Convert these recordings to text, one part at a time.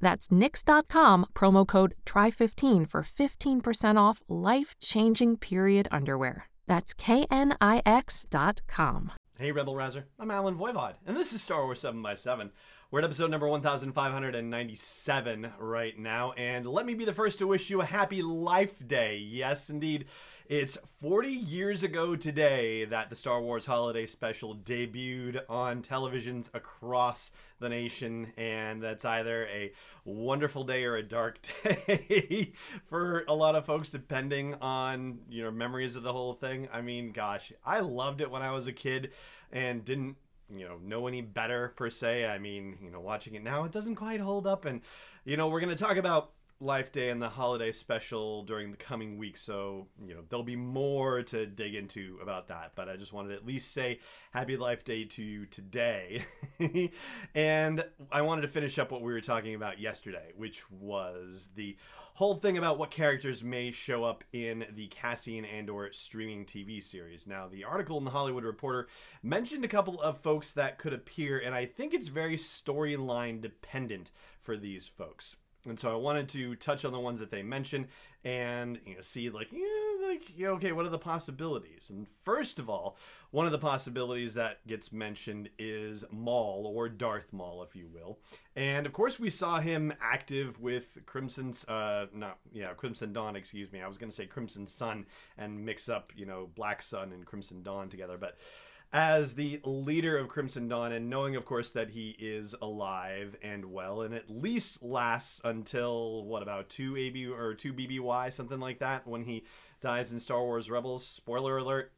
That's knix.com, promo code TRY15 for 15% off life changing period underwear. That's knix.com. Hey, Rebel Rouser. I'm Allen Voivod, and this is Star Wars 7 by 7 We're at episode number 1597 right now, and let me be the first to wish you a happy Life Day. Yes, indeed. It's 40 years ago today that the Star Wars Holiday Special debuted on televisions across the nation, and that's either a wonderful day or a dark day for a lot of folks, depending on you know memories of the whole thing. I mean, gosh, I loved it when I was a kid and didn't you know know any better per se. I mean, you know, watching it now, it doesn't quite hold up, and you know, we're gonna talk about Life Day and the holiday special during the coming week. So, you know, there'll be more to dig into about that. But I just wanted to at least say Happy Life Day to you today. and I wanted to finish up what we were talking about yesterday, which was the whole thing about what characters may show up in the Cassian Andor streaming TV series. Now, the article in the Hollywood Reporter mentioned a couple of folks that could appear, and I think it's very storyline dependent for these folks and so I wanted to touch on the ones that they mentioned and you know, see like yeah, like yeah, okay, what are the possibilities? And first of all, one of the possibilities that gets mentioned is Maul or Darth Maul, if you will. And of course, we saw him active with Crimson's uh not yeah Crimson Dawn, excuse me. I was going to say Crimson Sun and mix up you know Black Sun and Crimson Dawn together, but as the leader of Crimson Dawn, and knowing, of course, that he is alive and well, and at least lasts until what about two AB or two BBY, something like that, when he dies in Star Wars Rebels. Spoiler alert.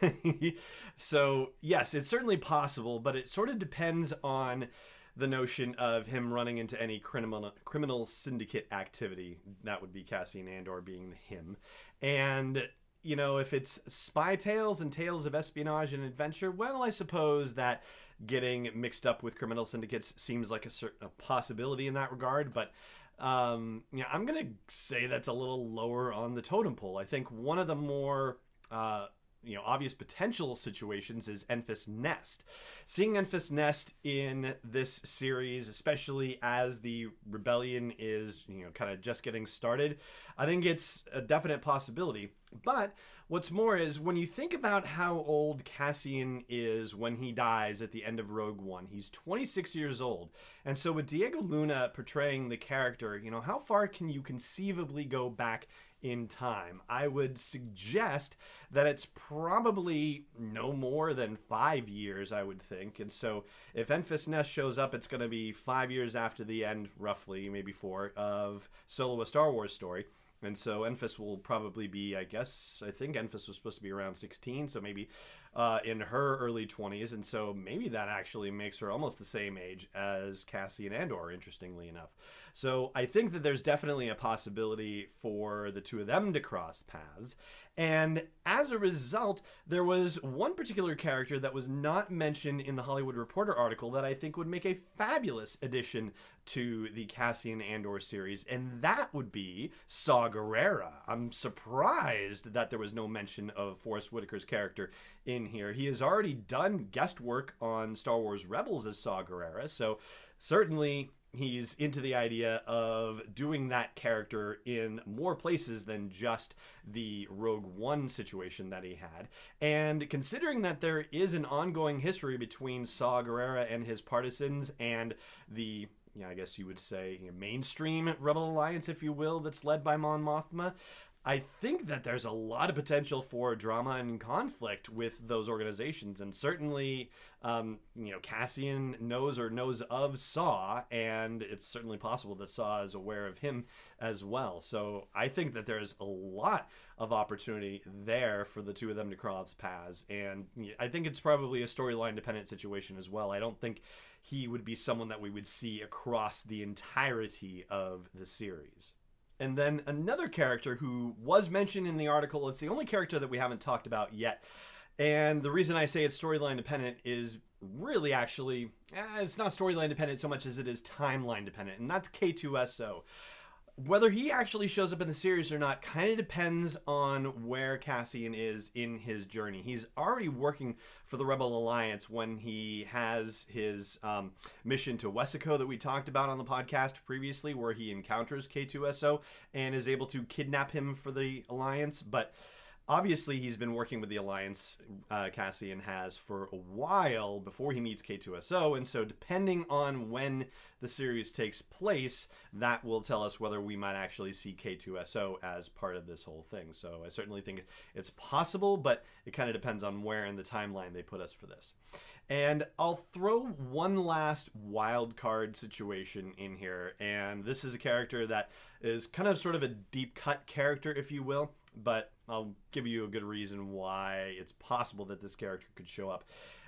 so yes, it's certainly possible, but it sort of depends on the notion of him running into any criminal criminal syndicate activity. That would be Cassian Andor being him, and you know, if it's spy tales and tales of espionage and adventure, well, I suppose that getting mixed up with criminal syndicates seems like a certain a possibility in that regard. But um, yeah, I'm gonna say that's a little lower on the totem pole. I think one of the more uh, you know obvious potential situations is Enfys Nest. Seeing Enfys Nest in this series, especially as the rebellion is you know kind of just getting started, I think it's a definite possibility. But what's more is when you think about how old Cassian is when he dies at the end of Rogue One, he's 26 years old. And so with Diego Luna portraying the character, you know, how far can you conceivably go back in time. I would suggest that it's probably no more than five years, I would think. And so if Enfys Nest shows up, it's going to be five years after the end, roughly, maybe four, of Solo a Star Wars story. And so Enfys will probably be, I guess, I think Enfys was supposed to be around 16, so maybe uh, in her early 20s. And so maybe that actually makes her almost the same age as Cassian Andor, interestingly enough. So I think that there's definitely a possibility for the two of them to cross paths. And as a result, there was one particular character that was not mentioned in the Hollywood Reporter article that I think would make a fabulous addition to the Cassian Andor series, and that would be Saw Gerrera. I'm surprised that there was no mention of Forest Whitaker's character in here. He has already done guest work on Star Wars Rebels as Saw Gerrera, so certainly he's into the idea of doing that character in more places than just the Rogue One situation that he had. And considering that there is an ongoing history between Saw Gerrera and his partisans and the I guess you would say mainstream Rebel Alliance, if you will, that's led by Mon Mothma. I think that there's a lot of potential for drama and conflict with those organizations, and certainly, um, you know, Cassian knows or knows of Saw, and it's certainly possible that Saw is aware of him as well. So I think that there's a lot of opportunity there for the two of them to cross paths, and I think it's probably a storyline dependent situation as well. I don't think he would be someone that we would see across the entirety of the series. And then another character who was mentioned in the article, it's the only character that we haven't talked about yet. And the reason I say it's storyline dependent is really actually, eh, it's not storyline dependent so much as it is timeline dependent, and that's K2SO whether he actually shows up in the series or not kind of depends on where Cassian is in his journey. He's already working for the Rebel Alliance when he has his um, mission to Wecacoe that we talked about on the podcast previously, where he encounters K2SO and is able to kidnap him for the Alliance. But obviously he's been working with the alliance uh, cassian has for a while before he meets k2so and so depending on when the series takes place that will tell us whether we might actually see k2so as part of this whole thing so i certainly think it's possible but it kind of depends on where in the timeline they put us for this and I'll throw one last wild card situation in here. And this is a character that is kind of sort of a deep cut character, if you will but I'll give you a good reason why it's possible that this character could show up.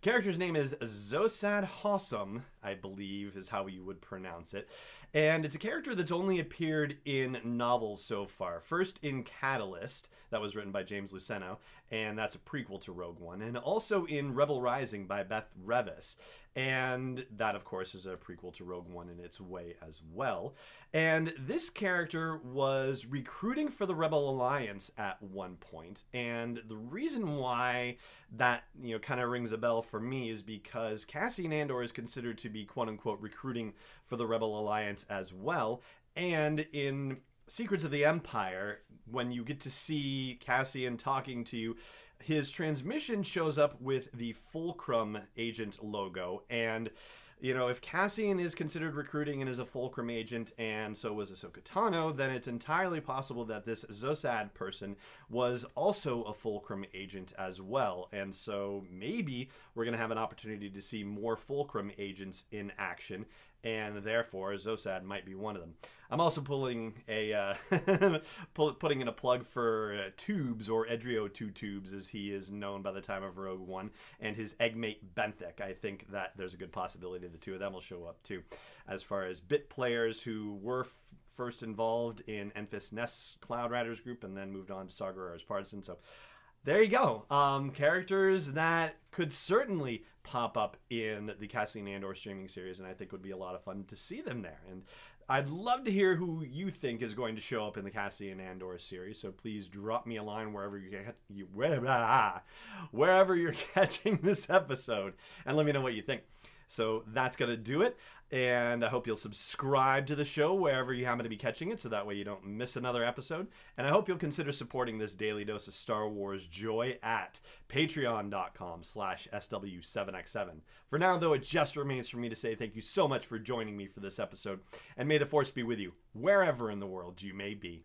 The character's name is Zosad Hossam, I believe is how you would pronounce it. And it's a character that's only appeared in novels so far. First in Catalyst, that was written by James Luceno, and that's a prequel to Rogue One, and also in Rebel Rising by Beth Revis. And that, of course, is a prequel to Rogue One in its way as well. And this character was recruiting for the Rebel Alliance at one point. and the reason why that you know kind of rings a bell for me is because Cassian Andor is considered to be quote unquote recruiting for the Rebel Alliance as well, and in Secrets of the Empire, when you get to see Cassian talking to you, his transmission shows up with the Fulcrum agent logo. And, you know, if Cassian is considered recruiting and is a Fulcrum agent, and so was Ahsoka Tano, then it's entirely possible that this Zosad person was also a Fulcrum agent as well. And so maybe we're going to have an opportunity to see more Fulcrum agents in action and therefore Zosad might be one of them. I'm also pulling a uh, putting in a plug for uh, Tubes or Edrio Two Tubes, as he is known by the time of Rogue One, and his eggmate Benthic. I think that there's a good possibility the two of them will show up too. As far as bit players who were f- first involved in Enfys Nest's Cloud Riders group and then moved on to Saw Gerrera's Partisan, so there you go. Um, characters that could certainly pop up in the Cassian Andor streaming series, and I think would be a lot of fun to see them there. And I'd love to hear who you think is going to show up in the Cassian Andor series. So please drop me a line wherever you get you where, ah, wherever you're catching this episode, and let me know what you think. So that's gonna do it. And I hope you'll subscribe to the show wherever you happen to be catching it so that way you don't miss another episode. And I hope you'll consider supporting this daily dose of Star Wars joy at patreon.com slash SW7X7. For now, though, it just remains for me to say thank you so much for joining me for this episode. And may the Force be with you wherever in the world you may be